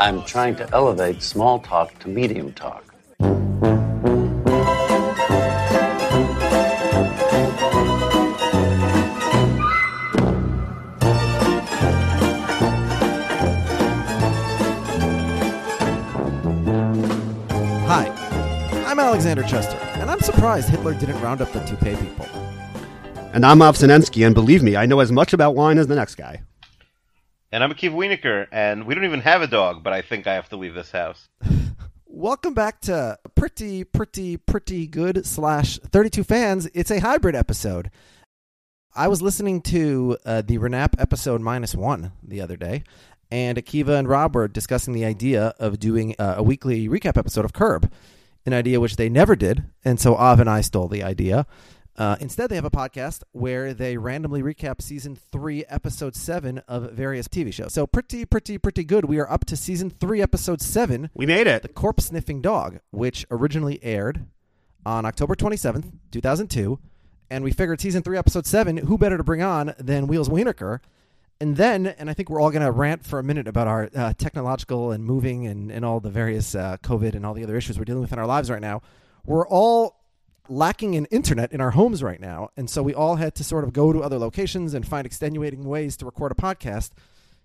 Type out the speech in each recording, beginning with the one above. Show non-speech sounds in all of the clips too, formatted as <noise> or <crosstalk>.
I'm trying to elevate small talk to medium talk. Hi, I'm Alexander Chester, and I'm surprised Hitler didn't round up the toupee people. And I'm Ovsinensky, and believe me, I know as much about wine as the next guy. And I'm Akiva Wienerker, and we don't even have a dog, but I think I have to leave this house. <laughs> Welcome back to pretty, pretty, pretty good slash 32 fans. It's a hybrid episode. I was listening to uh, the Renap episode minus one the other day, and Akiva and Rob were discussing the idea of doing uh, a weekly recap episode of Curb, an idea which they never did. And so Av and I stole the idea. Uh, instead, they have a podcast where they randomly recap season three, episode seven of various TV shows. So, pretty, pretty, pretty good. We are up to season three, episode seven. We made it. The Corpse Sniffing Dog, which originally aired on October 27th, 2002. And we figured season three, episode seven, who better to bring on than Wheels Wienerker? And then, and I think we're all going to rant for a minute about our uh, technological and moving and, and all the various uh, COVID and all the other issues we're dealing with in our lives right now. We're all lacking in internet in our homes right now. And so we all had to sort of go to other locations and find extenuating ways to record a podcast.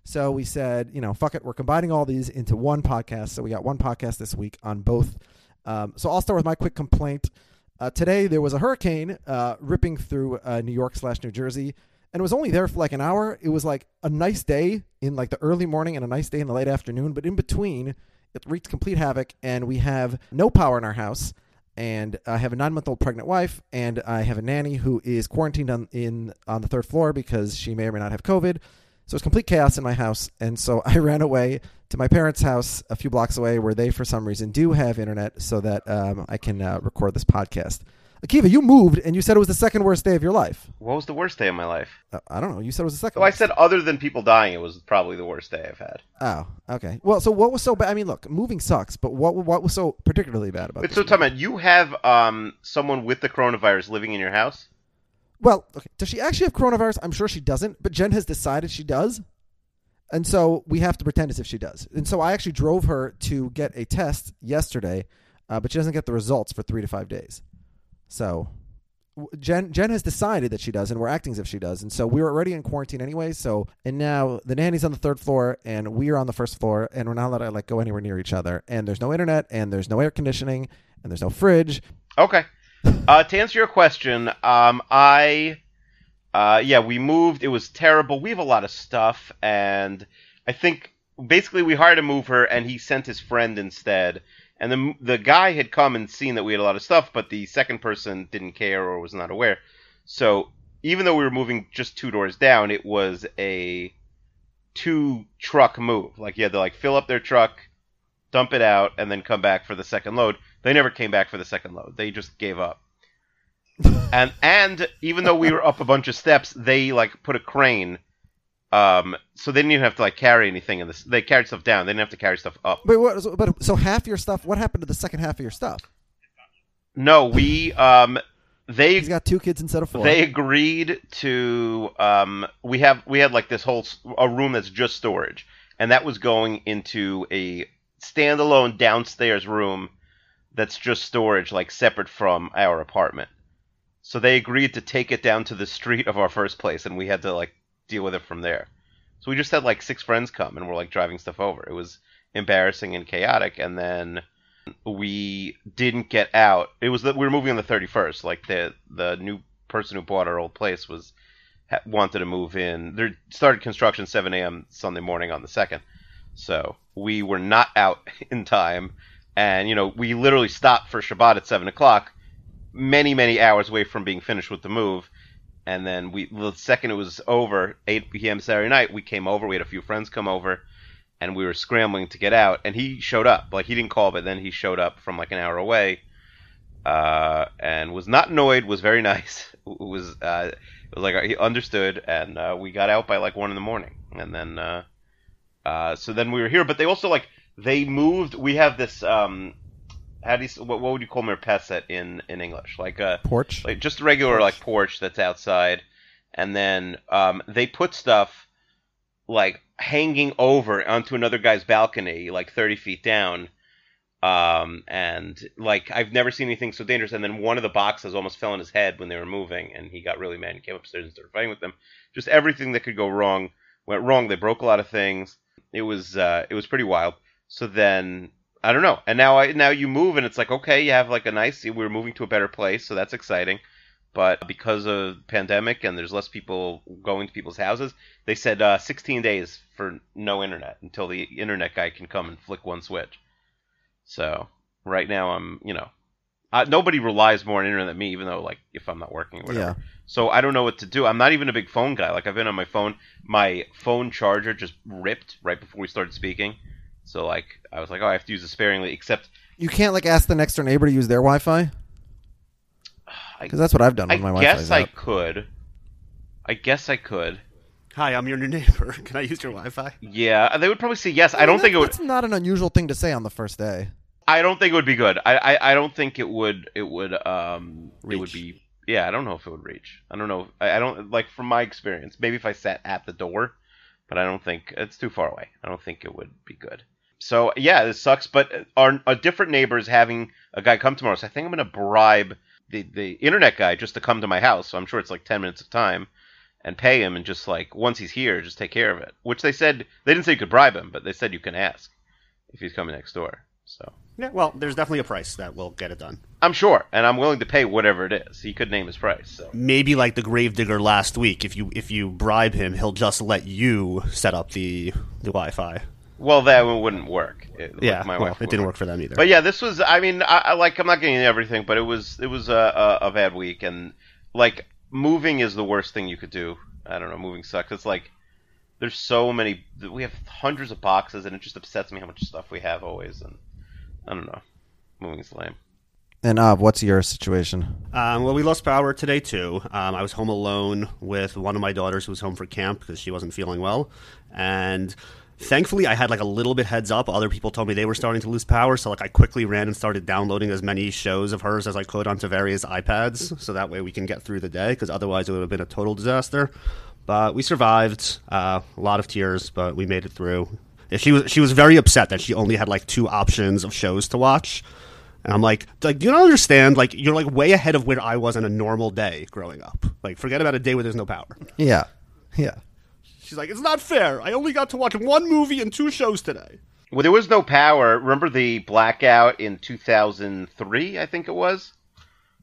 So we said, you know, fuck it, we're combining all these into one podcast. So we got one podcast this week on both. Um, so I'll start with my quick complaint. Uh, today there was a hurricane uh, ripping through uh, New York slash New Jersey, and it was only there for like an hour. It was like a nice day in like the early morning and a nice day in the late afternoon, but in between, it wreaked complete havoc, and we have no power in our house. And I have a nine month old pregnant wife, and I have a nanny who is quarantined on in on the third floor because she may or may not have COVID. So it's complete chaos in my house. And so <laughs> I ran away to my parents' house a few blocks away where they, for some reason, do have internet so that um, I can uh, record this podcast. Akiva, you moved and you said it was the second worst day of your life. What was the worst day of my life? Uh, I don't know. You said it was the second Oh, I worst. said other than people dying, it was probably the worst day I've had. Oh, okay. Well, so what was so bad? I mean, look, moving sucks, but what what was so particularly bad about Wait, this? so tell you have um someone with the coronavirus living in your house? Well, okay. Does she actually have coronavirus? I'm sure she doesn't, but Jen has decided she does. And so we have to pretend as if she does. And so I actually drove her to get a test yesterday, uh, but she doesn't get the results for three to five days. So Jen Jen has decided that she does, and we're acting as if she does. And so we were already in quarantine anyway. So and now the nanny's on the third floor, and we are on the first floor, and we're not allowed to like go anywhere near each other. And there's no internet, and there's no air conditioning, and there's no fridge. Okay. <laughs> Uh, to answer your question, um, I, uh, yeah, we moved. It was terrible. We have a lot of stuff, and I think basically we hired a mover, and he sent his friend instead. And the the guy had come and seen that we had a lot of stuff, but the second person didn't care or was not aware. So even though we were moving just two doors down, it was a two truck move. Like you had to like fill up their truck, dump it out, and then come back for the second load. They never came back for the second load. They just gave up. <laughs> and and even though we were up a bunch of steps, they like put a crane. Um, so they didn't even have to like carry anything in this. They carried stuff down. They didn't have to carry stuff up. But what? so- But so half your stuff. What happened to the second half of your stuff? No, we um, they He's got two kids instead of four. they agreed to um, we have we had like this whole s- a room that's just storage, and that was going into a standalone downstairs room that's just storage, like separate from our apartment. So they agreed to take it down to the street of our first place, and we had to like deal with it from there. So we just had like six friends come, and we're like driving stuff over. It was embarrassing and chaotic, and then we didn't get out. It was that we were moving on the 31st. Like the the new person who bought our old place was wanted to move in. They started construction 7 a.m. Sunday morning on the second. So we were not out <laughs> in time, and you know we literally stopped for Shabbat at seven o'clock, many many hours away from being finished with the move. And then we, the second it was over, 8 p.m. Saturday night, we came over. We had a few friends come over, and we were scrambling to get out. And he showed up. Like he didn't call, but then he showed up from like an hour away, uh, and was not annoyed. Was very <laughs> nice. Was uh, it was like he understood, and uh, we got out by like one in the morning. And then, uh, uh, so then we were here. But they also like they moved. We have this. Um, how do you what, what would you call merpeset in in English? Like a Porch. like just a regular like porch that's outside, and then um, they put stuff like hanging over onto another guy's balcony, like thirty feet down. Um, and like I've never seen anything so dangerous. And then one of the boxes almost fell on his head when they were moving, and he got really mad and came upstairs and started fighting with them. Just everything that could go wrong went wrong. They broke a lot of things. It was uh, it was pretty wild. So then I don't know. And now I now you move and it's like okay, you have like a nice. We're moving to a better place, so that's exciting. But because of pandemic and there's less people going to people's houses, they said uh, 16 days for no internet until the internet guy can come and flick one switch. So right now I'm you know uh, nobody relies more on internet than me, even though like if I'm not working or whatever. Yeah. So I don't know what to do. I'm not even a big phone guy. Like I've been on my phone. My phone charger just ripped right before we started speaking. So like I was like, oh, I have to use it sparingly. Except You can't like ask the next door neighbor to use their Wi-Fi <sighs> because that's what I've done I my Wi-Fi I guess I out. could. I guess I could. Hi, I'm your new neighbor. <laughs> Can I use your Wi-Fi? Yeah, they would probably say yes. I don't mean, think it would. That's not an unusual thing to say on the first day. I don't think it would be good. I, I, I don't think it would. It would. Um. It would Reach. be. Yeah, I don't know if it would reach. I don't know. I, I don't like from my experience. Maybe if I sat at the door, but I don't think it's too far away. I don't think it would be good. So yeah, this sucks. But our, our different neighbors having a guy come tomorrow. So I think I'm gonna bribe the the internet guy just to come to my house. So I'm sure it's like ten minutes of time, and pay him, and just like once he's here, just take care of it. Which they said they didn't say you could bribe him, but they said you can ask if he's coming next door. So. Yeah, well, there's definitely a price that will get it done. I'm sure, and I'm willing to pay whatever it is. He could name his price. So Maybe like the gravedigger last week. If you if you bribe him, he'll just let you set up the the Wi-Fi. Well, that one wouldn't work. It- Yeah, like my well, wife it didn't work for them either. But yeah, this was. I mean, I, I like. I'm not getting everything, but it was. It was a, a, a bad week, and like moving is the worst thing you could do. I don't know. Moving sucks. It's like there's so many. We have hundreds of boxes, and it just upsets me how much stuff we have always. And I don't know. Moving is lame. And uh, what's your situation? Um, well, we lost power today too. Um, I was home alone with one of my daughters who was home for camp because she wasn't feeling well, and thankfully I had like a little bit heads up. Other people told me they were starting to lose power, so like I quickly ran and started downloading as many shows of hers as I could onto various iPads, so that way we can get through the day. Because otherwise it would have been a total disaster. But we survived. Uh, a lot of tears, but we made it through. Yeah, She was she was very upset that she only had like two options of shows to watch. And I'm like, like, you don't understand. Like, you're like way ahead of where I was on a normal day growing up. Like, forget about a day where there's no power. Yeah, yeah. She's like, it's not fair. I only got to watch one movie and two shows today. Well, there was no power. Remember the blackout in 2003? I think it was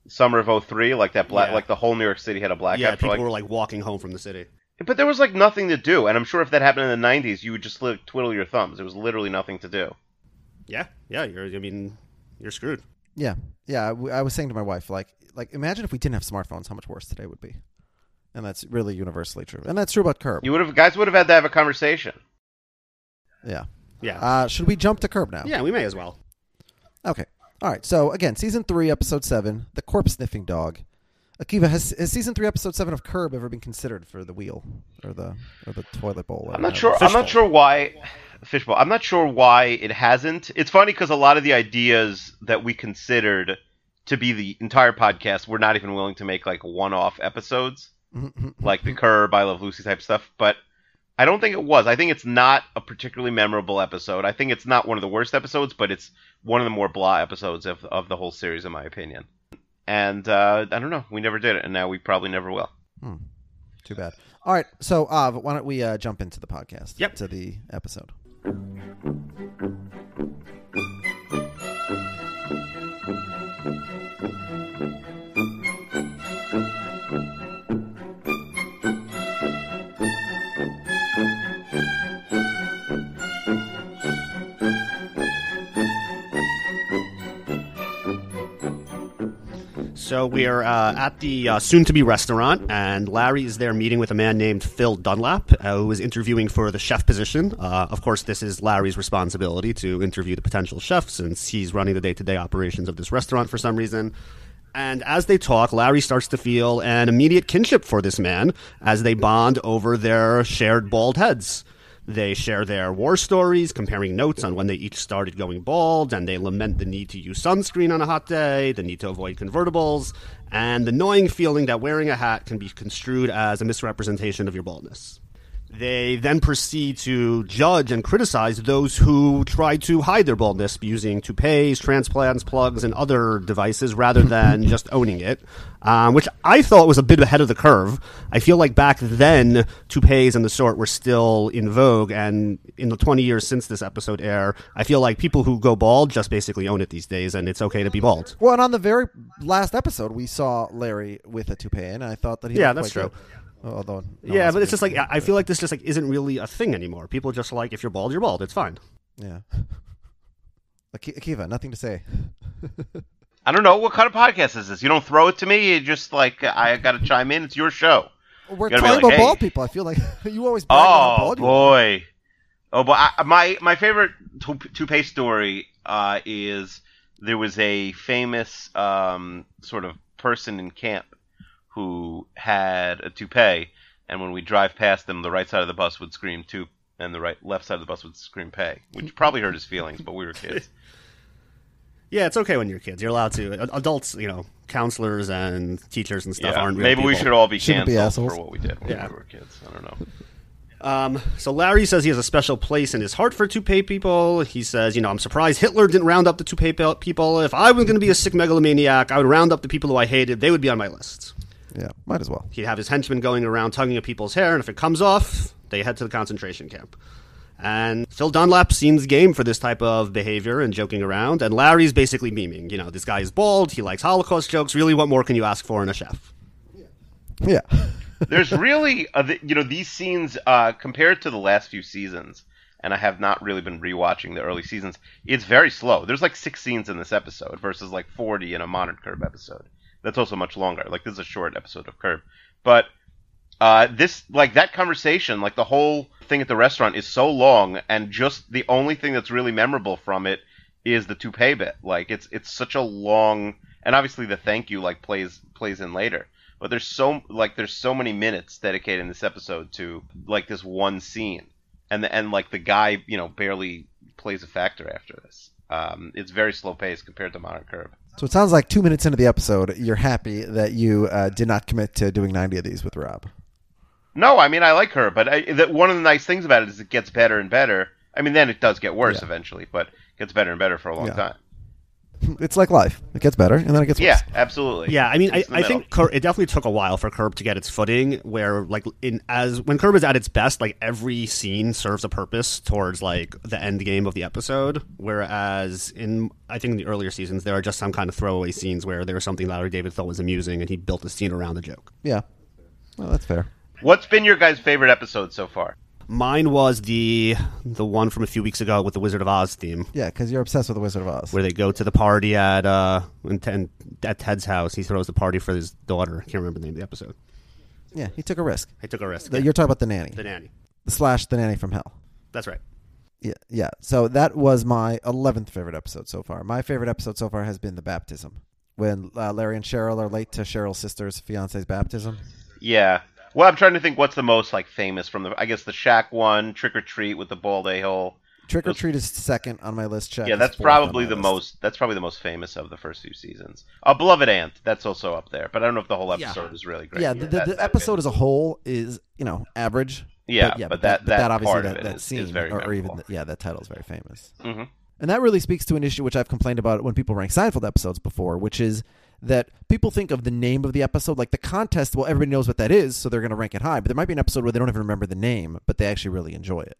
summer of 03. Like that black. Yeah. Like the whole New York City had a blackout. yeah, people like, were like walking home from the city. But there was like nothing to do, and I'm sure if that happened in the '90s, you would just like, twiddle your thumbs. There was literally nothing to do. Yeah, yeah. You're, I mean, you're screwed. Yeah, yeah. I w- I was saying to my wife, like, like imagine if we didn't have smartphones, how much worse today would be. And that's really universally true, and that's true about Curb. You would have guys would have had to have a conversation. yeah. Yeah, Uh, should we jump to Curb now? yeah. We may as well. Okay. All right. So again, season three, episode seven, the corpse sniffing dog. Akiva, has, has season three, episode seven of Curb ever been considered for the wheel or the or the toilet bowl? or I'm not sure. I'm Fishbowl. not sure why. Fishbowl. I'm not sure why it hasn't. It's funny because a lot of the ideas that we considered to be the entire podcast, we're not even willing to make like one-off episodes, <laughs> like the Curb, I Love Lucy type stuff. But I don't think it was. I think it's not a particularly memorable episode. I think it's not one of the worst episodes, but it's one of the more blah episodes of of the whole series, in my opinion. And uh, I don't know. We never did it, and now we probably never will. Hmm. Too bad. All right. So, uh, why don't we uh, jump into the podcast? Yep. To the episode. So we are uh, at the uh, soon-to-be restaurant, and Larry is there meeting with a man named Phil Dunlap, uh, who is interviewing for the chef position. Uh, of course, this is Larry's responsibility to interview the potential chef, since he's running the day-to-day operations of this restaurant for some reason. And as they talk, Larry starts to feel an immediate kinship for this man as they bond over their shared bald heads. They share their war stories, comparing notes on when they each started going bald, and they lament the need to use sunscreen on a hot day, the need to avoid convertibles, and the annoying feeling that wearing a hat can be construed as a misrepresentation of your baldness. They then proceed to judge and criticize those who try to hide their baldness using toupees, transplants, plugs, and other devices rather than <laughs> just owning it, um, which I thought was a bit ahead of the curve. I feel like back then, toupees and the sort were still in vogue, and in the 20 years since this episode aired, I feel like people who go bald just basically own it these days, and it's okay to be bald. Well, and on the very last episode, we saw Larry with a toupee, and I thought that he Yeah, that's quite true. good. Although, no yeah, but it's just like I feel like this just like isn't really a thing anymore. People just like if you're bald, you're bald. It's fine. yeah. <laughs> Aki- Akiva, nothing to say. <laughs> I don't know what kind of podcast is this. You don't throw it to me. You just like I got to chime in. It's your show. We're gotta talking like, about hey. bald people. I feel like <laughs> you always brag on Oh bald you are. boy, oh boy. I, my my favorite tou- toupee story uh, is there was a famous um, sort of person in camp who had a toupee, and when we drive past them, the right side of the bus would scream "toupe," and the right left side of the bus would scream "pay," which probably hurt his feelings, but we were kids. <laughs> Yeah, it's okay when you're kids. You're allowed to. Adults, you know, counselors and teachers and stuff yeah, aren't. real maybe we should all be Shouldn't be canceled assholes. for what we did when Yeah. we were kids. I don't know. Um, so Larry says he has a special place in his heart for toupee people. He says, you know, I'm surprised Hitler didn't round up the toupee people. If I was going to be a sick megalomaniac, I would round up the people who I hated. They would be on my list. Yeah, might as well. He'd have his henchmen going around tugging at people's hair, and if it comes off, they head to the concentration camp. And Phil Dunlap seems game for this type of behavior and joking around, and Larry's basically memeing. You know, this guy is bald, he likes Holocaust jokes. Really, what more can you ask for in a chef? Yeah. <laughs> There's really, uh, th- you know, these scenes uh, compared to the last few seasons, and I have not really been rewatching the early seasons. It's very slow. There's like six scenes in this episode versus like 40 in a modern Curb episode. That's also much longer. Like this is a short episode of Curb, but uh, this like that conversation, like the whole thing at the restaurant is so long, and just the only thing that's really memorable from it is the toupee bit. Like it's it's such a long, and obviously the thank you like plays plays in later. But there's so like there's so many minutes dedicated in this episode to like this one scene, and the, and like the guy you know barely plays a factor after this. Um, it's very slow paced compared to Modern Curb. So it sounds like two minutes into the episode, you're happy that you uh, did not commit to doing 90 of these with Rob. No, I mean I like her, but I, that one of the nice things about it is it gets better and better. I mean, then it does get worse Yeah. eventually, but it gets better and better for a long Yeah. time. It's like life. It gets better, and then it gets Yeah, worse. Yeah, absolutely. Yeah, I mean, I, I think Curb, it definitely took a while for Curb to get its footing. Where like in as when Curb is at its best, like every scene serves a purpose towards like the end game of the episode. Whereas in I think in the earlier seasons, there are just some kind of throwaway scenes where there was something Larry David thought was amusing, and he built a scene around the joke. Yeah. Well, that's fair. What's been your guys' favorite episode so far? Mine was the the one from a few weeks ago with the Wizard of Oz theme. Yeah, because you're obsessed with the Wizard of Oz. Where they go to the party at uh in Ted, at Ted's house, he throws the party for his daughter. I can't remember the name of the episode. Yeah, he took a risk. I took a risk. The- Yeah. You're talking about the nanny, the nanny. The slash the nanny from hell. That's right. Yeah, yeah. So that was my eleventh favorite episode so far. My favorite episode so far has been the baptism, when uh, Larry and Cheryl are late to Cheryl's sister's fiance's baptism. Yeah. Well, I'm trying to think what's the most like famous from the. I guess the Shack one, Trick or Treat with the bald a hole. Trick or Treat is second on my list. Check. Yeah, that's probably the list. most. That's probably the most famous of the first few seasons. Uh, Beloved Aunt, that's also up there, but I don't know if the whole episode is really great. Yeah, the, the, the episode as a whole is you know average. Yeah, but, yeah, but that, that- that obviously part of that, it that is- scene is very or, or even the, yeah that title is very famous. Mhm. And that really speaks to an issue which I've complained about when people rank Seinfeld episodes before, which is that people think of the name of the episode like the contest. Well, everybody knows what that is, so they're going to rank it high. But there might be an episode where they don't even remember the name, but they actually really enjoy it.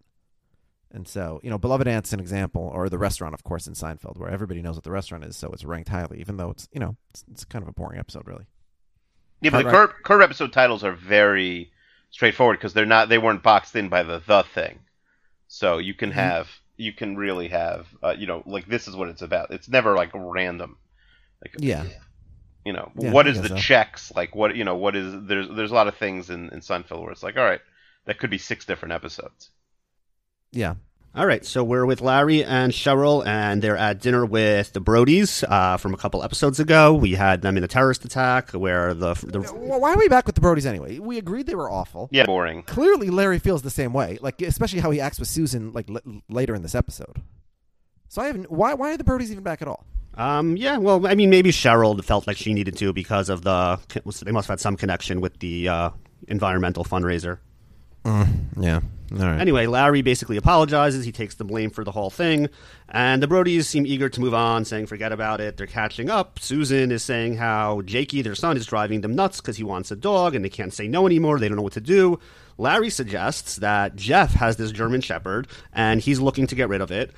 And so, you know, Beloved Aunt's an example, or the restaurant, of course, in Seinfeld, where everybody knows what the restaurant is, so it's ranked highly, even though it's, you know, it's, it's kind of a boring episode, really. Yeah, but the Right, curb, curb episode titles are very straightforward because they're not. They weren't boxed in by the the thing, so you Mm-hmm. can have you can really have uh, you know like this is what it's about. It's never like random. Like Yeah. You know Yeah, what I is guess the so. checks like what you know what is there's there's a lot of things in in Seinfeld where it's like all right that could be six different episodes. Yeah. All right, so we're with Larry and Cheryl, and they're at dinner with the Brodies uh, from a couple episodes ago. We had them in the terrorist attack where the, the Well, why are we back with the Brodies anyway? We agreed they were awful. Yeah, boring. Clearly, Larry feels the same way. Like, especially how he acts with Susan, like l- later in this episode. So I haven't. Why? Why are the Brodies even back at all? Um, yeah, well, I mean, maybe Cheryl felt like she needed to because of the. They must have had some connection with the uh, environmental fundraiser. Yeah. All right. Anyway, Larry basically apologizes. He takes the blame for the whole thing. And the Brodies seem eager to move on, saying, forget about it. They're catching up. Susan is saying how Jakey, their son, is driving them nuts because he wants a dog and they can't say no anymore. They don't know what to do. Larry suggests that Jeff has this German Shepherd and he's looking to get rid of it.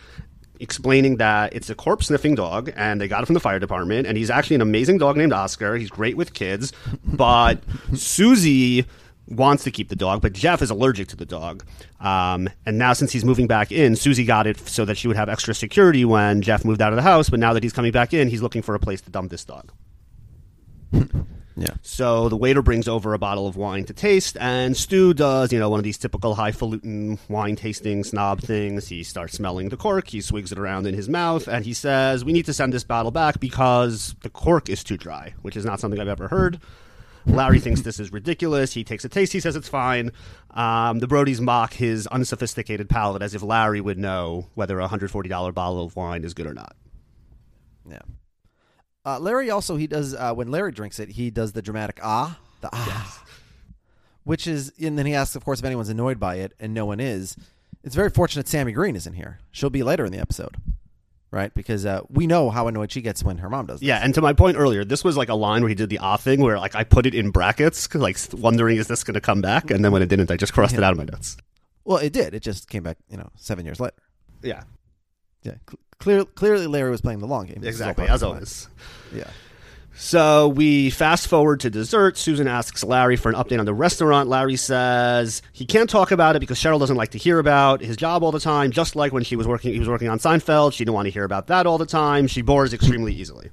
Explaining that it's a corpse sniffing dog and they got it from the fire department. And he's actually an amazing dog named Oscar. He's great with kids. <laughs> But Susie wants to keep the dog, but Jeff is allergic to the dog. Um, and now, since he's moving back in, Susie got it so that she would have extra security when Jeff moved out of the house. But now that he's coming back in, he's looking for a place to dump this dog. Yeah. So the waiter brings over a bottle of wine to taste, and Stu does, you know, one of these typical highfalutin wine tasting snob things. He starts smelling the cork, he swigs it around in his mouth, and he says, We need to send this bottle back because the cork is too dry, which is not something I've ever heard. Larry thinks this is ridiculous. He takes a taste. He says it's fine. Um, the Brodies mock his unsophisticated palate as if Larry would know whether a $140 bottle of wine is good or not. Yeah. Uh, Larry also he does uh, when Larry drinks it he does the dramatic ah the ah, which is and then he asks of course if anyone's annoyed by it and no one is. It's very fortunate Sammy Green isn't here. She'll be later in the episode, right? Because uh, we know how annoyed she gets when her mom does. This. Yeah, and to my point earlier, this was like a line where he did the ah thing, where like I put it in brackets, like wondering is this going to come back, and then when it didn't, I just crossed it out of my notes. Well, it did. It just came back, you know, seven years later. Yeah, Yeah. Cl- clear, clearly, Larry was playing the long game. This exactly as of the plan. always. Yeah. So we fast forward to dessert. Susan asks Larry for an update on the restaurant. Larry says he can't talk about it because Cheryl doesn't like to hear about his job all the time. Just like when she was working, he was working on Seinfeld. She didn't want to hear about that all the time. She bores extremely easily.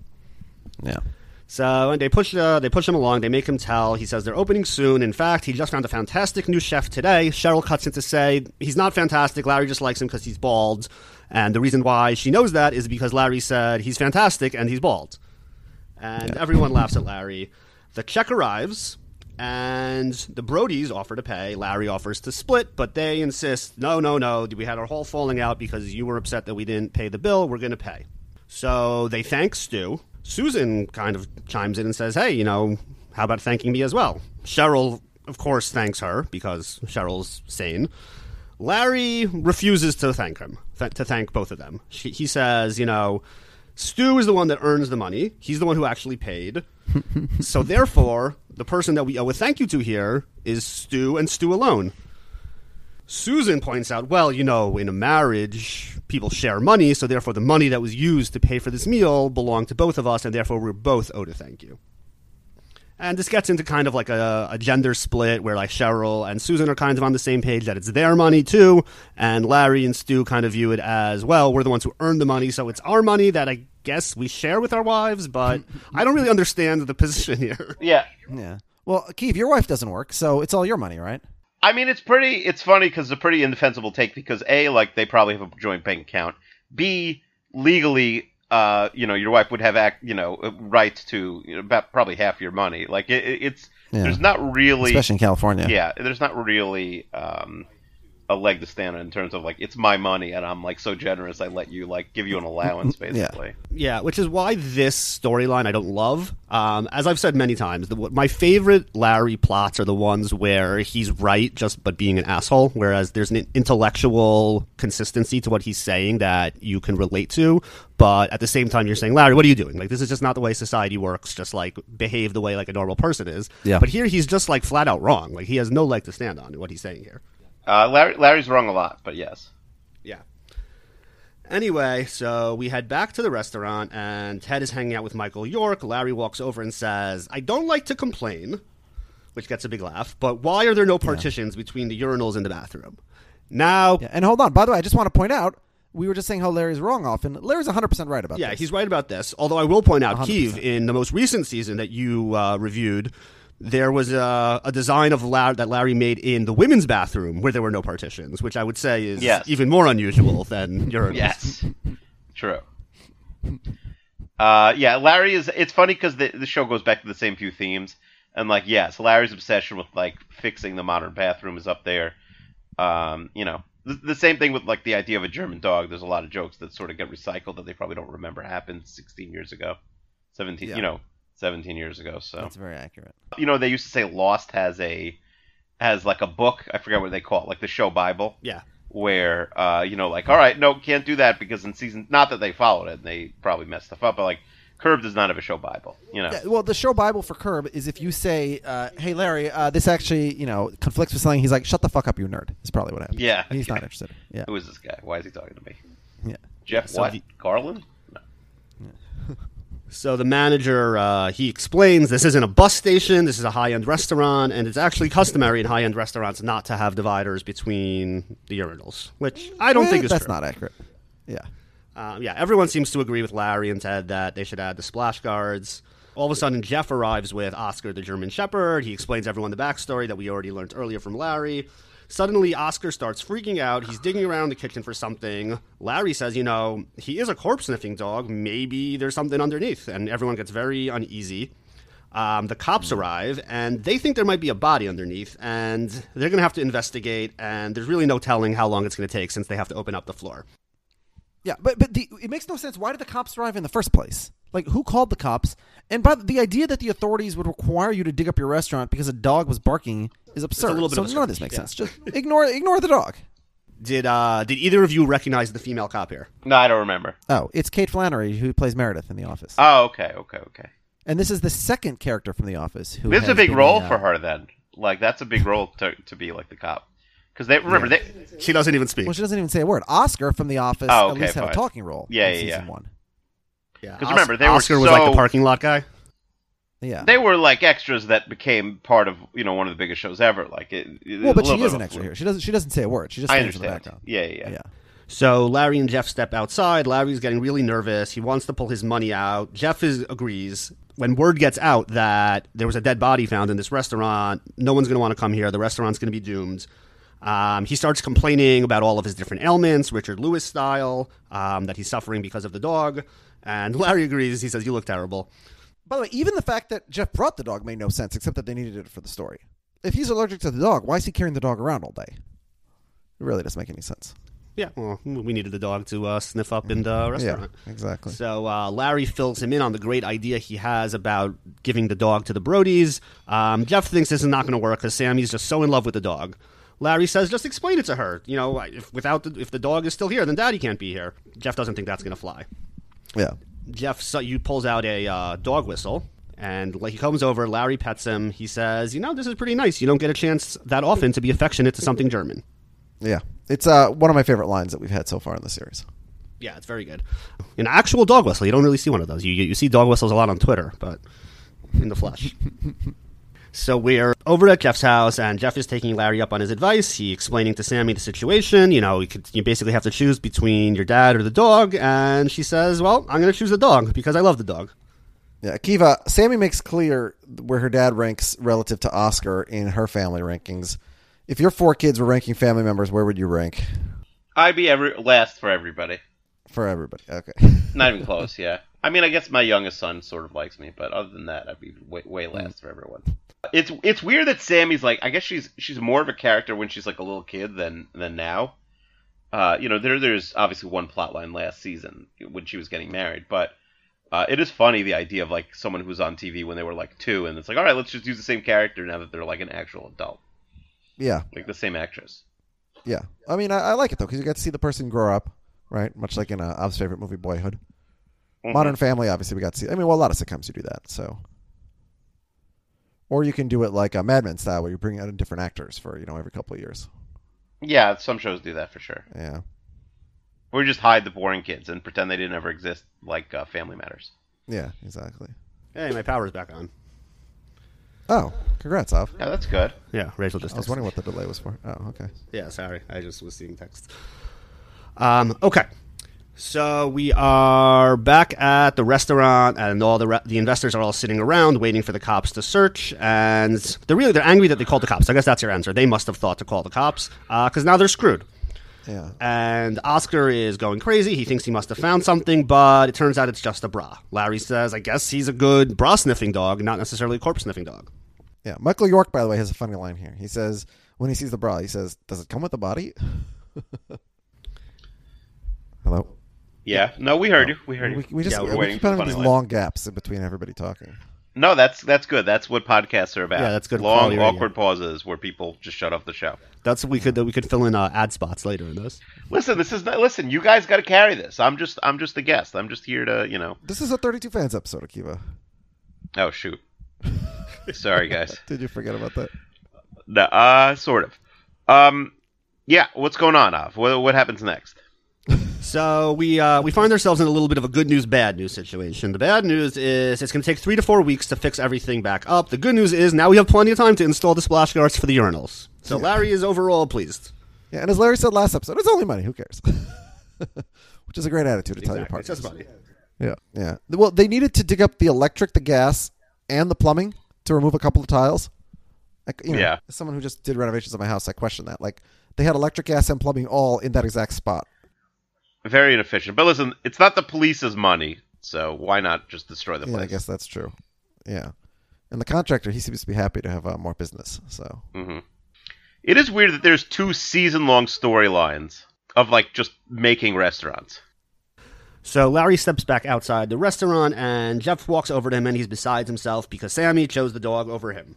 Yeah. So and they push uh, they push him along. They make him tell. He says they're opening soon. In fact, he just found a fantastic new chef today. Cheryl cuts in to say he's not fantastic. Larry just likes him because he's bald, and the reason why she knows that is because Larry said he's fantastic and he's bald, and everyone laughs at Larry. The check arrives. And the Brodies offer to pay. Larry offers to split, but they insist, no, no, no. We had our whole falling out because you were upset that we didn't pay the bill. We're going to pay. So they thank Stu. Susan kind of chimes in and says, hey, you know, how about thanking me as well? Cheryl, of course, thanks her because Cheryl's sane. Larry refuses to thank him, th- to thank both of them. She, he says, you know, Stu is the one that earns the money. He's the one who actually paid. <laughs> so therefore, the person that we owe a thank you to here is Stu and Stu alone. Susan points out, well, you know, in a marriage, people share money, so therefore the money that was used to pay for this meal belonged to both of us, and therefore we're both owed a thank you. And this gets into kind of like a, a gender split where like Cheryl and Susan are kind of on the same page that it's their money too, and Larry and Stu kind of view it as well, we're the ones who earned the money, so it's our money that I guess we share with our wives, but <laughs> I don't really understand the position here. Yeah, Yeah. Well, Keith, your wife doesn't work, so it's all your money, right? I mean, it's pretty. It's funny because it's a pretty indefensible take because a like they probably have a joint bank account. B legally, uh, you know, your wife would have act, you know, rights to you know, about probably half your money. Like it, it- it's Yeah. there's not really, Especially in California. yeah, there's not really um, a leg to stand on in terms of like it's my money and I'm like so generous I let you like give you an allowance <laughs> basically. Yeah, which is why this storyline I don't love. Um, as I've said many times, the, my favorite Larry plots are the ones where he's right, just but being an asshole. Whereas there's an intellectual consistency to what he's saying that you can relate to, but at the same time you're saying, Larry, what are you doing? Like this is just not the way society works. Just like behave the way like a normal person is. Yeah. But here he's just like flat out wrong. Like he has no leg to stand on in what he's saying here. Uh, Larry, Larry's wrong a lot, but yes. Yeah. Anyway, so we head back to the restaurant, and Ted is hanging out with Michael York. Larry walks over and says, I don't like to complain, which gets a big laugh, but why are there no partitions between the urinals and the bathroom? Now, Yeah, And hold on. By the way, I just want to point out we were just saying how Larry's wrong often. Larry's 100% right about Yeah, this. he's right about this. Although I will point out, 100%. Keeve, in the most recent season that you uh, reviewed, there was a, a design of La- that Larry made in the women's bathroom where there were no partitions, which I would say is Yes. even more unusual than urinals. Yes, true. Uh, yeah, Larry is. It's funny because the the show goes back to the same few themes, and like, yes, Larry's obsession with like fixing the modern bathroom is up there. Um, you know, the, the same thing with like the idea of a German dog. There's a lot of jokes that sort of get recycled that they probably don't remember happened 16 years ago, 17. Yeah. You know, 17 years ago. So That's very accurate. you know, they used to say Lost has a has like a book. I forget what they call it, like the show Bible Yeah. where uh, you know, like, all right, no, can't do that because in season, not that they followed it, and they probably messed stuff up, but like, Curb does not have a show Bible, you know. Yeah, well, the show Bible for Curb is if you say, uh, "Hey, Larry, uh, this actually, you know, conflicts with something," he's like, "Shut the fuck up, you nerd." Is probably what happens. Yeah, he's yeah. not interested. Yeah, Who is this guy? Why is he talking to me? yeah. Jeff So what? the- Garlin? So the manager uh, he explains this isn't a bus station. This is a high end restaurant, and it's actually customary in high end restaurants not to have dividers between the urinals, which I don't Eh, think is that's true. not accurate. Yeah, Uh, yeah, everyone seems to agree with Larry and Ted that they should add the splash guards. All of a sudden, Jeff arrives with Oscar the German Shepherd. He explains everyone the backstory that we already learned earlier from Larry. Suddenly, Oscar starts freaking out. He's digging around the kitchen for something. Larry says, You know, he is a corpse sniffing dog. Maybe there's something underneath. And everyone gets very uneasy. Um, the cops arrive and they think there might be a body underneath, and they're going to have to investigate. And there's really no telling how long it's going to take since they have to open up the floor. Yeah, but but the, it makes no sense. Why did the cops arrive in the first place? Like, who called the cops? And by the, the idea that the authorities would require you to dig up your restaurant because a dog was barking is absurd. little bit so of a none of this makes yeah. sense. Just <laughs> ignore ignore the dog. Did uh, did either of you recognize the female cop here? No, I don't remember. Oh, it's Kate Flannery who plays Meredith in The Office, Oh, okay, okay, okay. and this is the second character from The Office who. This is a big role uh, for her then. Like, that's a big role to, to be like the cop. Because they, remember, they, She doesn't even speak. Well, she doesn't even say a word. Oscar from The Office Oh, at okay, least had a talking role. Yeah, in yeah, season yeah. one. Yeah, 'Cause remember, they were Oscar was like the parking lot guy. Yeah. they were like extras that became part of, you know, one of the biggest shows ever. Like, it, it- well, but she is bit an extra here. She doesn't. She doesn't say a word. She just stands in the background. Yeah, yeah, yeah. Yeah. So Larry and Jeff step outside. Larry's getting really nervous. He wants to pull his money out. Jeff is agrees. When word gets out that there was a dead body found in this restaurant, no one's going to want to come here. The restaurant's going to be doomed. Um, he starts complaining about all of his different ailments, Richard Lewis style, um, that he's suffering because of the dog. And <laughs> Larry agrees. He says, "You look terrible." By the way, even the fact that Jeff brought the dog made no sense, except that they needed it for the story. If he's allergic to the dog, why is he carrying the dog around all day? It really doesn't make any sense. Yeah, well, we needed the dog to uh, sniff up in the restaurant. Yeah, exactly. So uh, Larry fills him in on the great idea he has about giving the dog to the Brodies. Um, Jeff thinks this is not going to work because Sammy's just so in love with the dog. Larry says, "Just explain it to her. You know, if without the, if the dog is still here, then Daddy can't be here." Jeff doesn't think that's going to fly. Yeah. Jeff so, you pulls out a uh, dog whistle. And like, he comes over, Larry pets him. He says, "You know, this is pretty nice. You don't get a chance that often to be affectionate to something German." Yeah. It's uh, one of my favorite lines that we've had so far in the series. Yeah, it's very good. An actual dog whistle. You don't really see one of those. You you see dog whistles a lot on Twitter, but in the flesh. <laughs> so we're over at Jeff's house, and Jeff is taking Larry up on his advice. He explaining to Sammy the situation. You know, you, could, you basically have to choose between your dad or the dog. And she says, "Well, I'm going to choose the dog because I love the dog." Yeah, Kiva, Sammy makes clear where her dad ranks relative to Oscar in her family rankings. If your four kids were ranking family members, where would you rank I'd be every last for everybody. for everybody? Okay. <laughs> Not even close, yeah. I mean, I guess my youngest son sort of likes me, but other than that, I'd be way, way last for everyone. It's it's weird that Sammy's like. I guess she's she's more of a character when she's like a little kid than than now. Uh, you know, there there's obviously one plot line last season when she was getting married, but uh, it is funny the idea of like someone who's on TV when they were like two, and it's like, all right, let's just use the same character now that they're like an actual adult, Yeah, like the same actress. yeah. I mean, I, I like it though because you get to see the person grow up, right? Much like in uh, Ob's favorite movie, Boyhood. Mhm. Modern Family, obviously, we got to see. I mean, well, a lot of sitcoms you do that. So, or you can do it like a Mad Men style, where you bring out different actors for you know every couple of years. Yeah, some shows do that for sure. Yeah, Or just hide the boring kids and pretend they didn't ever exist, like uh, Family Matters. yeah, exactly. Hey, my power's back on. Oh, congrats, Ob. Yeah, that's good. Yeah, Rachel just. I was wondering what the delay was for. Oh, okay. Yeah, sorry. I just was seeing text. Um, okay. So we are back at the restaurant, and all the re- the investors are all sitting around waiting for the cops to search. And they're really they're angry that they called the cops. I guess that's your answer. They must have thought to call the cops uh, because now they're screwed. Yeah. And Oscar is going crazy. He thinks he must have found something, but it turns out it's just a bra. Larry says, I guess he's a good bra sniffing dog, not necessarily a corpse sniffing dog. Yeah. Michael York, by the way, has a funny line here. He says when he sees the bra, he says, "Does it come with the body?" <laughs> Hello. Yeah. No, we heard you. We heard you. We, we just yeah, we, we're waiting keep having these line. long gaps in between everybody talking. No, that's that's good. That's what podcasts are about. Yeah, that's good Long, quality radio. awkward pauses where people just shut off the show. That's we could we could fill in uh, ad spots later in this. Listen, this is not. Listen, you guys got to carry this. I'm just I'm just the guest. I'm just here to you know. This is a 32 fans episode, Akiva. Oh shoot. Sorry, guys. <laughs> Did you forget about that? No, uh, sort of. Um, yeah. What's going on, Av? What what happens next? So we uh, we find ourselves in a little bit of a good news bad news situation. The bad news is it's going to take three to four weeks to fix everything back up. The good news is now we have plenty of time to install the splash guards for the urinals. So Larry is overall pleased. Yeah, and as Larry said last episode, it's only money. Who cares? <laughs> Which is a great attitude to tell your Exactly. It's just money. Yeah, yeah. Well, they needed to dig up the electric, the gas, and the plumbing to remove a couple of tiles. Like, you know, Yeah. As someone who just did renovations of my house, I question that. Like, they had electric, gas, and plumbing all in that exact spot. Very inefficient. But listen, it's not the police's money, so why not just destroy the Yeah, I guess that's true. Yeah. And the contractor, he seems to be happy to have uh, more business. So mm-hmm. It is weird that there's two season-long storylines of like just making restaurants. So Larry steps back outside the restaurant, and Jeff walks over to him, and he's beside himself because Sammy chose the dog over him.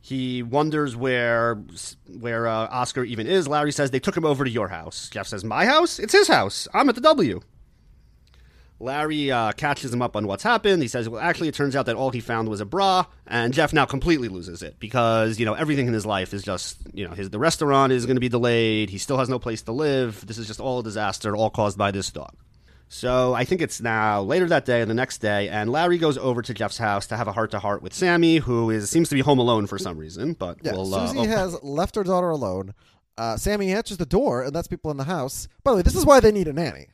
He wonders where where uh, Oscar even is. Larry says they took him over to your house. Jeff says, "My house? It's his house. I'm at the W." Larry uh, catches him up on what's happened. He says, "Well, actually, it turns out that all he found was a bra." And Jeff now completely loses it because you know everything in his life is just you know his the restaurant is going to be delayed. He still has no place to live. This is just all a disaster, all caused by this dog. So I think it's now later that day or the next day, and Larry goes over to Jeff's house to have a heart to heart with Sammy, who is seems to be home alone for some reason. But Yeah, we'll, uh, Susie oh, has left her daughter alone. Uh, Sammy answers the door, and that's people in the house. By the way, this is why they need a nanny.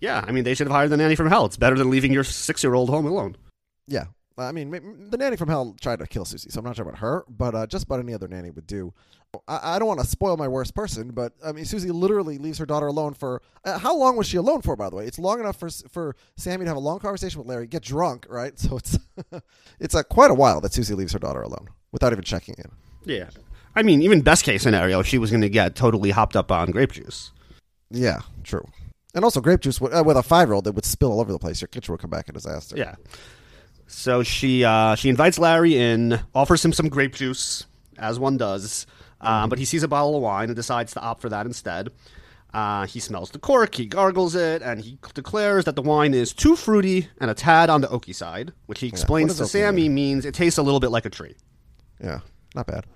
yeah, I mean they should have hired the nanny from hell. It's better than leaving your six year old home alone. Yeah, I mean, the nanny from hell tried to kill Susie, so I'm not sure about her, but uh, just about any other nanny would do. I, I don't want to spoil my worst person, but I mean, Susie literally leaves her daughter alone for uh, how long was she alone for? By the way, it's long enough for for Sammy to have a long conversation with Larry, get drunk, right? <laughs> So it's <laughs> it's uh, quite a while that Susie leaves her daughter alone without even checking in. Yeah, I mean even best case scenario, she was going to get totally hopped up on grape juice. Yeah, true. And also, grape juice uh, with a five year old, it would spill all over the place. Your kitchen would come back a disaster. Yeah. So she uh, she invites Larry in, offers him some grape juice, as one does. Um, but he sees a bottle of wine and decides to opt for that instead. Uh, he smells the cork, he gargles it, and he declares that the wine is too fruity and a tad on the oaky side, which he explains does to Sammy mean? means it tastes a little bit like a tree. yeah, not bad.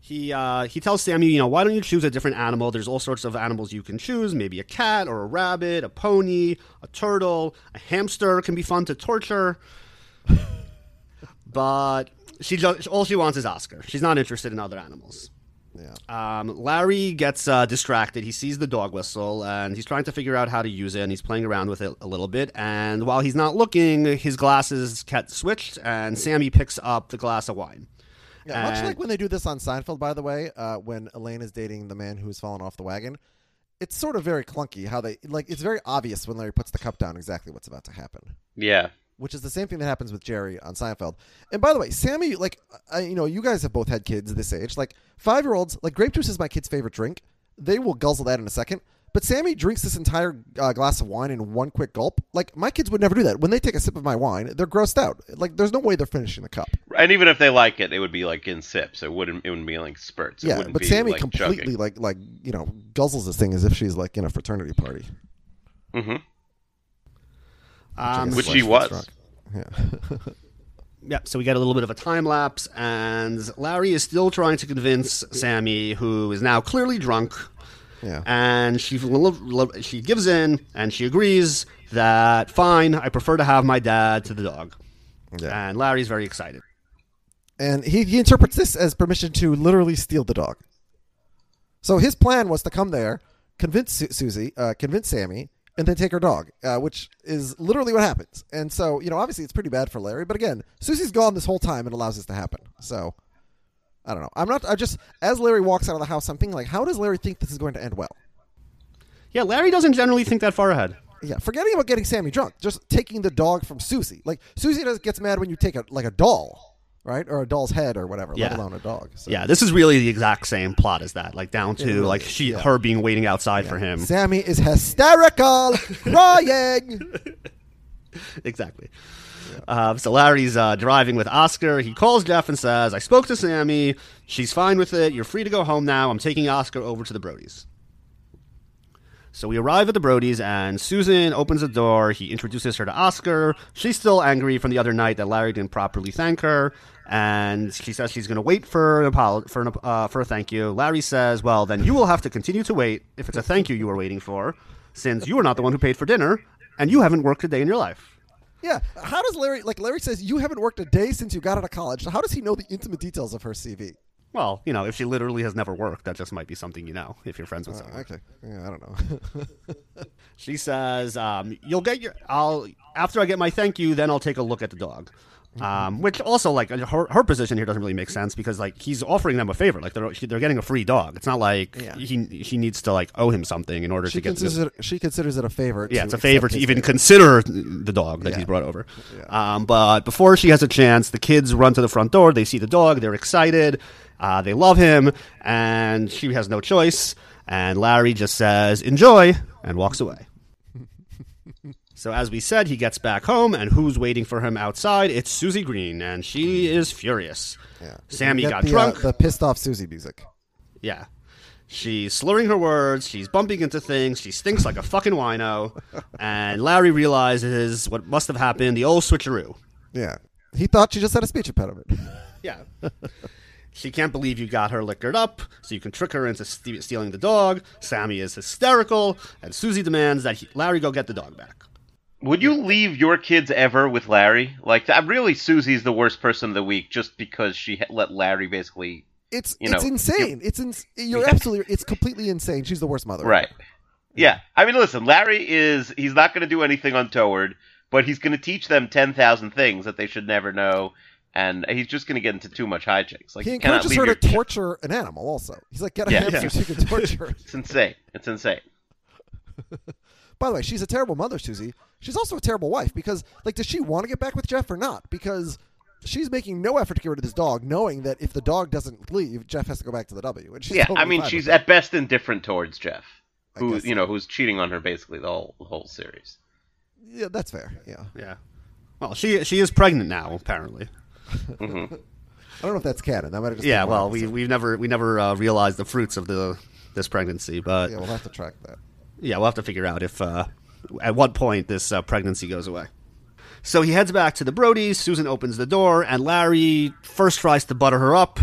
He uh, he tells Sammy, you know, why don't you choose a different animal? There's all sorts of animals you can choose. Maybe a cat or a rabbit, a pony, a turtle, a hamster can be fun to torture. <laughs> but she just, all she wants is Oscar. She's not interested in other animals. Yeah. Um, Larry gets uh, distracted. He sees the dog whistle and he's trying to figure out how to use it. And he's playing around with it a little bit. And while he's not looking, his glasses get switched, and Sammy picks up the glass of wine. Yeah, much like when they do this on Seinfeld, by the way, uh, when Elaine is dating the man who's fallen off the wagon, it's sort of very clunky how they like. It's very obvious when Larry puts the cup down exactly what's about to happen, Yeah. Which is the same thing that happens with Jerry on Seinfeld. And by the way, Sammy, like, I, you know, you guys have both had kids this age. Like five year olds, like grape juice is my kid's favorite drink. They will guzzle that in a second. But Sammy drinks this entire uh, glass of wine in one quick gulp. Like my kids would never do that. When they take a sip of my wine, they're grossed out. Like there's no way they're finishing the cup. And even if they like it, it would be like in sips. It wouldn't. It wouldn't be like spurts. It yeah, but Sammy like, completely chugging. like like you know guzzles this thing as if she's like in a fraternity party. hmm Um, Which he was. drunk. Yeah. <laughs> Yeah, so we get a little bit of a time lapse, and Larry is still trying to convince Sammy, who is now clearly drunk, yeah. and she she gives in and she agrees that fine, I prefer to have my dad to the dog. Yeah. And Larry's very excited. And he, he interprets this as permission to literally steal the dog. So his plan was to come there, convince Su- Susie, uh, convince Sammy, and then take her dog, uh, which is literally what happens. And so, you know, obviously it's pretty bad for Larry, but again, Susie's gone this whole time and allows this to happen. So, I don't know. I'm not. I just as Larry walks out of the house, I'm thinking like, how does Larry think this is going to end well? Yeah, Larry doesn't generally think that far ahead. Yeah, forgetting about getting Sammy drunk, just taking the dog from Susie. Like Susie does, gets mad when you take a like a doll, right, or a doll's head or whatever, let alone a dog. So, Yeah, this is really the exact same plot as that, like down to really like she, yeah. her being waiting outside for him. Sammy is hysterical, <laughs> crying. <laughs> exactly. Uh, so Larry's uh, driving with Oscar. He calls Jeff and says, "I spoke to Sammy. She's fine with it. You're free to go home now. I'm taking Oscar over to the Braudys." So we arrive at the Braudys, and Susan opens the door. He introduces her to Oscar. She's still angry from the other night that Larry didn't properly thank her, and she says she's going to wait for an apolo- for an, uh, for a thank you. Larry says, "Well, then you will have to continue to wait if it's a thank you you were waiting for, since you are not the one who paid for dinner, and you haven't worked a day in your life." Yeah, how does Larry like? Larry says you haven't worked a day since you got out of college. So how does he know the intimate details of her CV? Well, you know, if she literally has never worked, that just might be something you know if you're friends with someone. Okay, yeah, I don't know. <laughs> She says, um, "You'll get your. I'll after I get my thank you, then I'll take a look at the dog." Um, which also like her, her position here doesn't really make sense because like he's offering them a favor, like they're she, they're getting a free dog. It's not like Yeah. he she needs to like owe him something in order she to get. considers it, she considers it a favor. yeah, to it's a favor to even favor. consider the dog that Yeah. he's brought over. Um, but before she has a chance, the kids run to the front door. They see the dog. They're excited. Uh, they love him, and she has no choice. And Larry just says, "Enjoy," and walks away. So as we said, he gets back home, and who's waiting for him outside? It's Susie Green, and she is furious. Yeah. Sammy got the, uh, drunk. the pissed off Susie music. Yeah. She's slurring her words, she's bumping into things, she stinks like a fucking wino, <laughs> and Larry realizes what must have happened, the old switcheroo. Yeah, he thought she just had a speech impediment. <laughs> Yeah. she can't believe you got her liquored up, so you can trick her into st- stealing the dog. Sammy is hysterical, and Susie demands that he- Larry go get the dog back. Would you leave your kids ever with Larry? Like, that, really, Susie's the worst person of the week just because she let Larry basically. It's You it's know, insane. It's ins- you're absolutely. It's completely insane. She's the worst mother. Right. Yeah. I mean, listen, Larry is. He's not going to do anything untoward, but he's going to teach them 10,000 things that they should never know, and he's just going to get into too much hijinks. Like, He you cannot encourages leave her to torture an animal. Also, he's like, get a Yeah. hamster Yeah. so you can torture. <laughs> It's insane. It's insane. <laughs> By the way, she's a terrible mother, Susie. She's also a terrible wife because, like, does she want to get back with Jeff or not? Because she's making no effort to get rid of this dog, knowing that if the dog doesn't leave, Jeff has to go back to the W. And she's yeah, totally I mean, she's at best indifferent towards Jeff, I who guess you know who's cheating on her basically the whole the whole series. yeah, that's fair. Yeah, Yeah. Well, she she is pregnant now, apparently. <laughs> I don't know if that's canon. That might have just Yeah, been well, we episode. we never we never uh, realized the fruits of the this pregnancy, but yeah, we'll have to track that. Yeah, we'll have to figure out if uh, at what point this uh, pregnancy goes away. So he heads back to the Braudys. Susan opens the door, and Larry first tries to butter her up.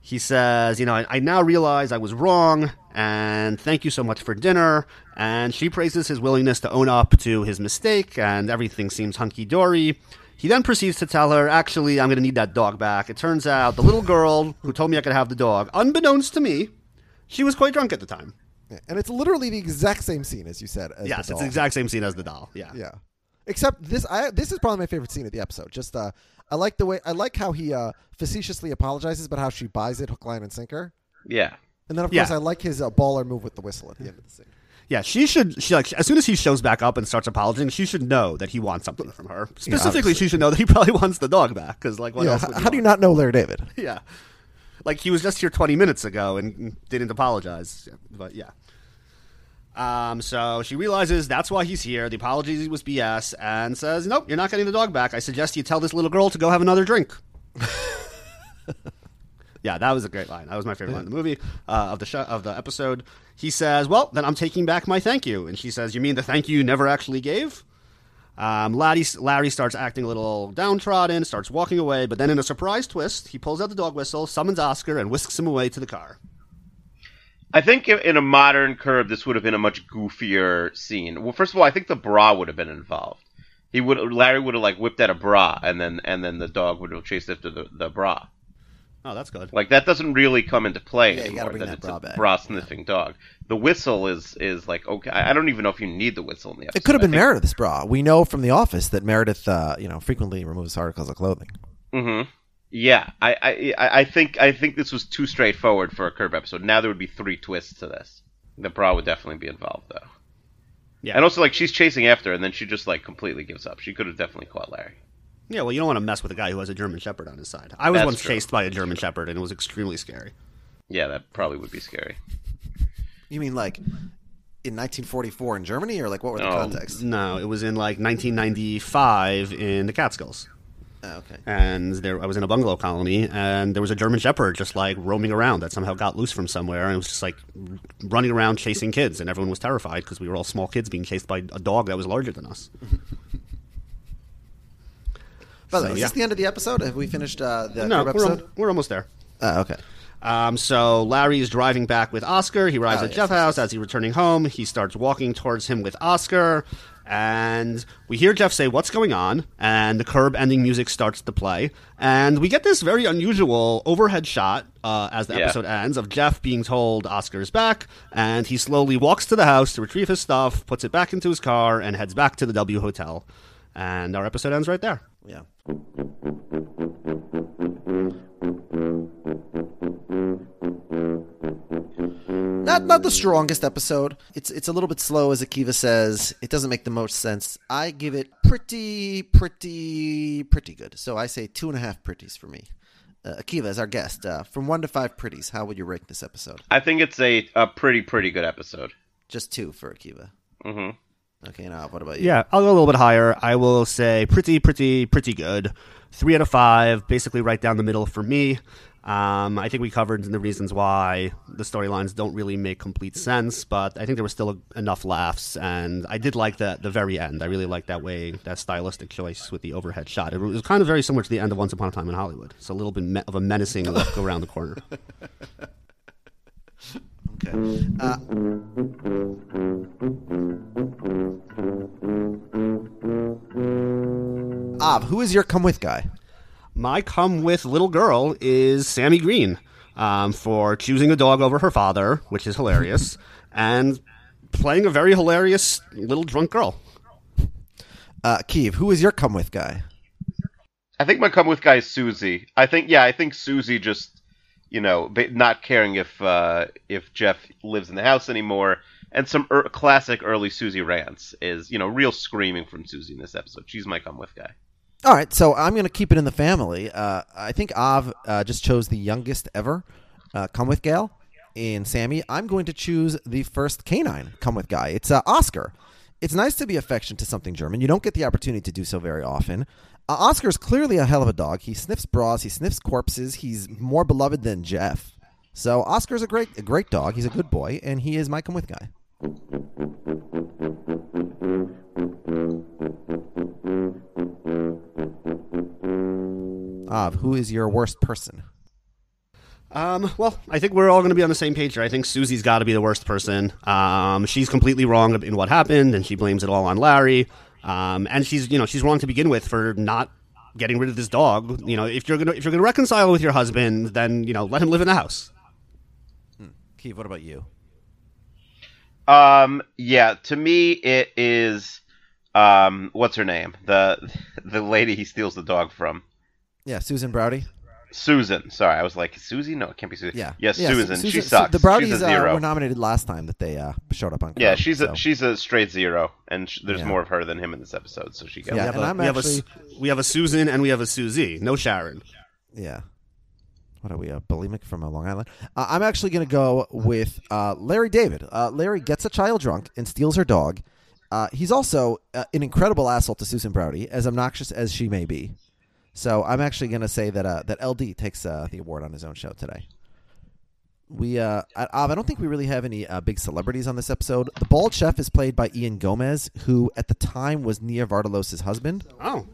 He says, "You know, I, I now realize I was wrong, and thank you so much for dinner." And she praises his willingness to own up to his mistake, and everything seems hunky dory. He then proceeds to tell her, "Actually, I'm going to need that dog back." It turns out the little girl who told me I could have the dog, unbeknownst to me, she was quite drunk at the time. Yeah. And it's literally the exact same scene as you said. As Yes, the it's the exact same scene as the doll. Yeah. Yeah. Except this, I this is probably my favorite scene of the episode. Just uh, I like the way I like how he uh, facetiously apologizes, but how she buys it hook, line, and sinker. Yeah. And then of Yeah. course I like his uh, baller move with the whistle at the end of the scene. Yeah, she should. She like as soon as he shows back up and starts apologizing, she should know that he wants something from her. Specifically, obviously. she should know that he probably wants the dog back. Because like, what yeah. else? h- Would how do you not know Larry David? <laughs> Yeah, like he was just here twenty minutes ago and didn't apologize. But yeah. Um, so she realizes that's why he's here. The apology was BS, and says, "Nope, you're not getting the dog back. I suggest you tell this little girl to go have another drink." <laughs> yeah, that was a great line. That was my favorite line in the movie uh, of the show of the episode. He says, "Well, then I'm taking back my thank you," and she says, "You mean the thank you you never actually gave?" Um, Larry, Larry starts acting a little downtrodden, starts walking away, but then in a surprise twist, he pulls out the dog whistle, summons Oscar, and whisks him away to the car. I think in a modern curve, this would have been a much goofier scene. Well, first of all, I think the bra would have been involved. He would Larry would have like whipped out a bra, and then and then the dog would have chased after the, the bra. Oh, that's good. Like that doesn't really come into play Yeah, you gotta anymore. bring that that it's bra a back. bra sniffing dog. The whistle is is like okay. I don't even know if you need the whistle in the episode. It could have been Meredith's bra. We know from The Office that Meredith, uh, you know, frequently removes articles of clothing. Mm-hmm. Yeah, I, I I I think I think this was too straightforward for a curb episode. Now there would be three twists to this. The bra would definitely be involved though. Yeah. And also like she's chasing after her and then she just like completely gives up. She could have definitely caught Larry. Yeah, well, you don't want to mess with a guy who has a German Shepherd on his side. I was That's once true. chased by a German Shepherd, and it was extremely scary. Yeah, that probably would be scary. You mean like in 1944 in Germany, or like what were the No. context? No, it was in like 1995 in the Catskills. Oh, okay. and there I was in a bungalow colony, and there was a German Shepherd just like roaming around that somehow got loose from somewhere, and it was just like running around chasing kids, and everyone was terrified because we were all small kids being chased by a dog that was larger than us. <laughs> By the So, way, is yeah. this the end of the episode? Have we finished uh, the no, we're, episode? al- we're almost there. Oh, okay. Um, so Larry is driving back with Oscar. He arrives Oh, at yes, Jeff's house as he's returning home. He starts walking towards him with Oscar, and we hear Jeff say, "What's going on?" And the curb ending music starts to play, and we get this very unusual overhead shot uh, as the Yeah. episode ends of Jeff being told Oscar's back, and he slowly walks to the house to retrieve his stuff, puts it back into his car, and heads back to the W Hotel. And our episode ends right there. Yeah. Not not the strongest episode. It's it's a little bit slow, as Akiva says. It doesn't make the most sense. I give it pretty, pretty, pretty good. So I say two and a half pretties for me. Uh, Akiva is our guest. Uh, from one to five pretties, how would you rank this episode? I think it's a, a pretty pretty good episode. Just two for Akiva. Mm-hmm. Okay, now what about you? Yeah, I'll go a little bit higher. I will say pretty, pretty, pretty good. Three out of five, basically right down the middle for me. Um, I think we covered the reasons why the storylines don't really make complete sense, but I think there was still enough laughs, and I did like the the very end. I really liked that way, that stylistic choice with the overhead shot. It was kind of very similar to the end of Once Upon a Time in Hollywood. It's a little bit me- of a menacing look <laughs> around the corner. Okay. Uh, Av, who is your come with guy? My come with little girl is Sammy Green um, for choosing a dog over her father, which is hilarious, <laughs> and playing a very hilarious little drunk girl. Uh, Keeve, who is your come with guy? I think my come with guy is Susie. I think yeah, I think Susie just you know not caring if uh, if Jeff lives in the house anymore, and some er- classic early Susie rants is you know real screaming from Susie in this episode. She's my come with guy. All right, so I'm going to keep it in the family. Uh, I think Av uh, just chose the youngest ever uh, come with gal in Sammy. I'm going to choose the first canine come with guy. It's uh, Oscar. It's nice to be affectionate to something German. You don't get the opportunity to do so very often. Uh, Oscar's clearly a hell of a dog. He sniffs bras. He sniffs corpses. He's more beloved than Jeff. So Oscar's a great, a great dog. He's a good boy, and he is my come with guy. Av, who is your worst person? Um, well, I think we're all going to be on the same page here. I think Susie's got to be the worst person. Um, she's completely wrong in what happened, and she blames it all on Larry. Um, and she's, you know, she's wrong to begin with for not getting rid of this dog. You know, if you're gonna if you're gonna reconcile with your husband, then you know, let him live in the house. Keith, what about you? Um, yeah, to me it is um, what's her name? The the lady he steals the dog from. Yeah, Susan Braudy. Susan. Sorry, I was like Susie. No, it can't be Susie. Yeah, yes, yeah, Susan. Su- She Su- sucks. The she's Braudys uh, were nominated last time that they uh, showed up on. yeah, she's so. a she's a straight zero, and sh- there's Yeah. more of her than him in this episode, so she gets. Yeah, We have, and a, I'm we, have a, actually- we have a Susan and we have a Susie. No Sharon. Yeah. What are we, uh, bulimic from Long Island? Uh, I'm actually going to go with uh, Larry David. Uh, Larry gets a child drunk and steals her dog. Uh, he's also uh, an incredible asshole to Susan Braudy, as obnoxious as she may be. So I'm actually going to say that uh, that LD takes the award on his own show today. We, I, I don't think we really have any big celebrities on this episode. The bald chef is played by Ian Gomez, who at the time was Nia Vardalos' husband. Oh,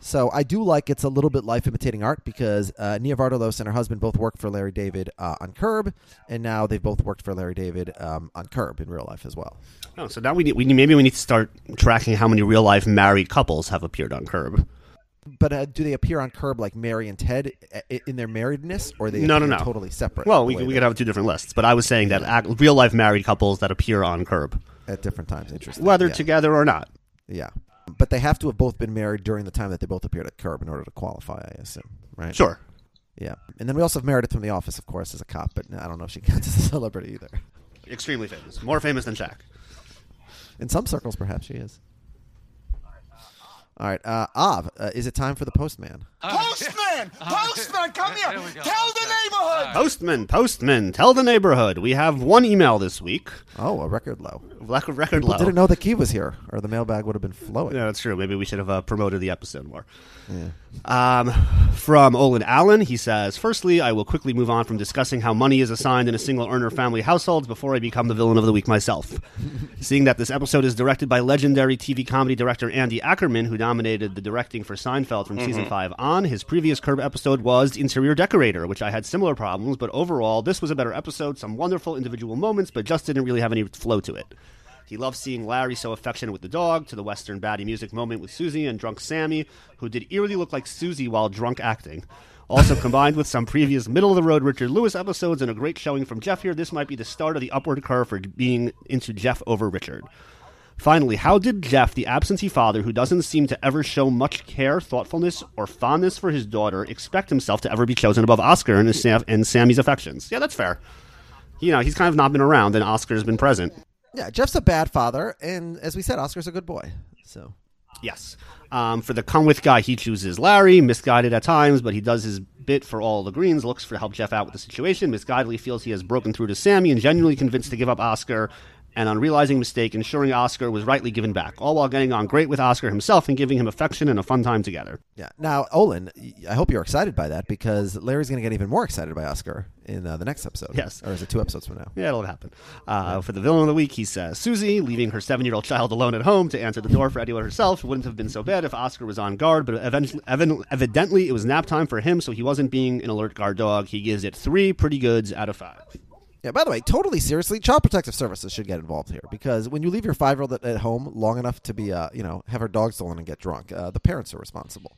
So I do like it's a little bit life imitating art because uh, Nia Vardalos and her husband both worked for Larry David uh, on Curb, and now they've both worked for Larry David um, on Curb in real life as well. oh. So now we need, we need maybe we need to start tracking how many real life married couples have appeared on Curb. But uh, do they appear on Curb like Mary and Ted in their marriedness, or they No, no, no. totally separate? Well, we, we could have two different lists, but I was saying that act, real life married couples that appear on Curb, at different times. Interesting. whether yeah. together or not. Yeah, but they have to have both been married during the time that they both appeared at Curb in order to qualify. I assume, right? Sure. Yeah, and then we also have Meredith from The Office, of course, as a cop, but I don't know if she <laughs> counts as a celebrity either. Extremely famous. More famous than Shaq. In some circles, perhaps she is. All right, uh, Av, uh, is it time for the postman? <laughs> Postman! <laughs> Postman, come here! Here we go. Tell the neighborhood! Postman, postman, tell the neighborhood. We have one email this week. Oh, a record low. Record, record People low. didn't know the key was here, or the mailbag would have been flowing. Yeah, that's true. Maybe we should have uh, promoted the episode more. Um, from Olin Allen, he says, Firstly, I will quickly move on from discussing how money is assigned in a single earner family households before I become the villain of the week myself. <laughs> Seeing that this episode is directed by legendary TV comedy director Andy Ackerman, who dominated the directing for Seinfeld from season mm-hmm. 5 on, his previous Curb episode was Interior Decorator, which I had similar problems, but overall, this was a better episode. Some wonderful individual moments, but just didn't really have any flow to it. He loved seeing Larry so affectionate with the dog, to the Western baddie music moment with Susie and drunk Sammy, who did eerily look like Susie while drunk acting. Also combined with some previous middle of the road Richard Lewis episodes and a great showing from Jeff here, this might be the start of the upward curve for being into Jeff over Richard. Finally, how did Jeff, the absentee father who doesn't seem to ever show much care, thoughtfulness, or fondness for his daughter, expect himself to ever be chosen above Oscar and, Sam- and Sammy's affections? Yeah, that's fair. You know, he's kind of not been around, and Oscar's been present. Yeah, Jeff's a bad father, and as we said, Oscar's a good boy. So Yes. Um, for the come with guy, he chooses Larry, misguided at times, but he does his bit for all the greens, looks for help Jeff out with the situation, misguidedly feels he has broken through to Sammy, and genuinely convinced to give up Oscar, and on realizing mistake, ensuring Oscar was rightly given back, all while getting on great with Oscar himself and giving him affection and a fun time together. yeah. Now, Olin, I hope you're excited by that because Larry's going to get even more excited by Oscar in uh, the next episode. Yes. or is it two episodes from now? Yeah, it'll happen. Uh, for the villain of the week, he says Susie, leaving her seven year old child alone at home to answer the door for anyone herself, wouldn't have been so bad if Oscar was on guard, but eventually, evidently, evidently it was nap time for him, so he wasn't being an alert guard dog. He gives it three pretty goods out of five. Yeah. By the way, totally seriously, Child Protective Services should get involved here because when you leave your five year old at, at home long enough to be, uh, you know, have her dog stolen and get drunk, uh, the parents are responsible.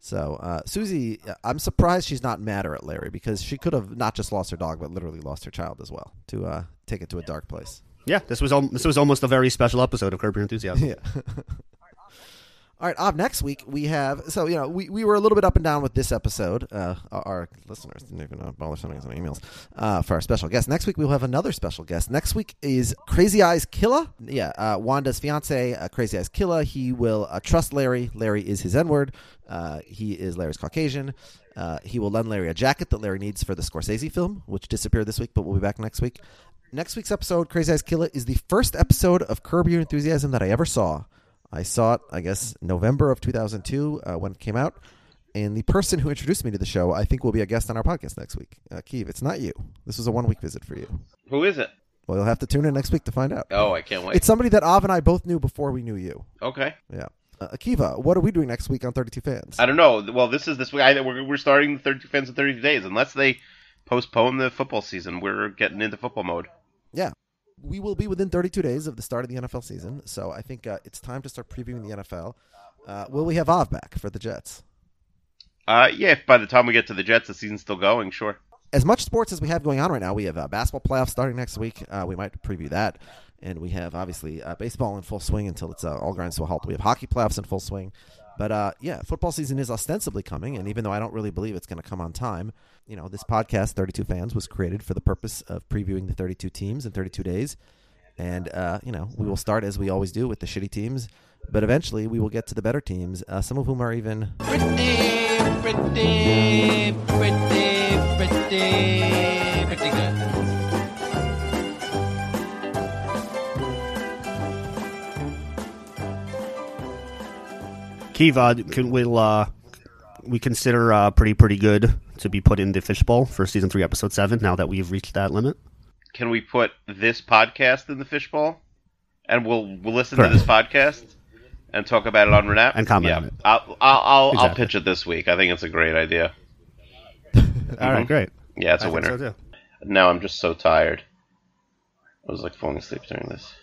So uh, Susie, I'm surprised she's not madder at Larry because she could have not just lost her dog, but literally lost her child as well to uh, take it to a dark place. Yeah, this was al- this was almost a very special episode of Curb Your Enthusiasm. <laughs> Yeah. All right, Ob, next week we have so you know we, we were a little bit up and down with this episode. Uh, our, listeners didn't even bother sending us any emails uh, for our special guest. Next week we'll have another special guest. Next week is Crazy Eyes Killer. Yeah, uh, Wanda's fiance, uh, Crazy Eyes Killer. He will uh, trust Larry. Larry is his N word. Uh, he is Larry's Caucasian. He will lend Larry a jacket that Larry needs for the Scorsese film, which disappeared this week, but we'll be back next week. Next week's episode, Crazy Eyes Killer, is the first episode of Curb Your Enthusiasm that I ever saw. I saw it, I guess, November of 2002 uh, when it came out. And the person who introduced me to the show, I think, will be a guest on our podcast next week. Uh, Keeve, it's not you. This was a one week visit for you. Who is it? Well, you'll have to tune in next week to find out. Oh, I can't wait. It's somebody that Av and I both knew before we knew you. okay. Yeah. Uh, Akiva, what are we doing next week on 32 Fans? I don't know. Well, this is this week. I, we're, we're starting 32 fans in 30 days. Unless they postpone the football season, we're getting into football mode. Yeah. We will be within 32 days of the start of the NFL season, so I think uh, it's time to start previewing the NFL. Uh, will we have Av back for the Jets? Uh, yeah, if by the time we get to the Jets, the season's still going, sure. as much sports as we have going on right now, we have uh, basketball playoffs starting next week. Uh, we might preview that, and we have obviously uh, baseball in full swing until it's uh, all grinds to a halt. We have hockey playoffs in full swing, but uh, yeah, football season is ostensibly coming, and even though I don't really believe it's going to come on time, you know, this podcast, Thirty Two Fans, was created for the purpose of previewing the thirty two teams in thirty two days, and uh, you know, we will start as we always do with the shitty teams. But eventually, we will get to the better teams, uh, some of whom are even Pretty, pretty, pretty, pretty, pretty good. Kiva, can we uh, we consider uh, pretty pretty good to be put in the fishbowl for season three, episode seven? Now that we've reached that limit, Can we put this podcast in the fishbowl, and we'll we'll listen Correct. to this podcast and talk about it on Renap And comment yeah. on it. I'll I'll I'll, I'll pitch it this week. I think it's a great idea. <laughs> all right, great. Yeah, it's a I winner. so. Now I'm just so tired. I was like falling asleep during this.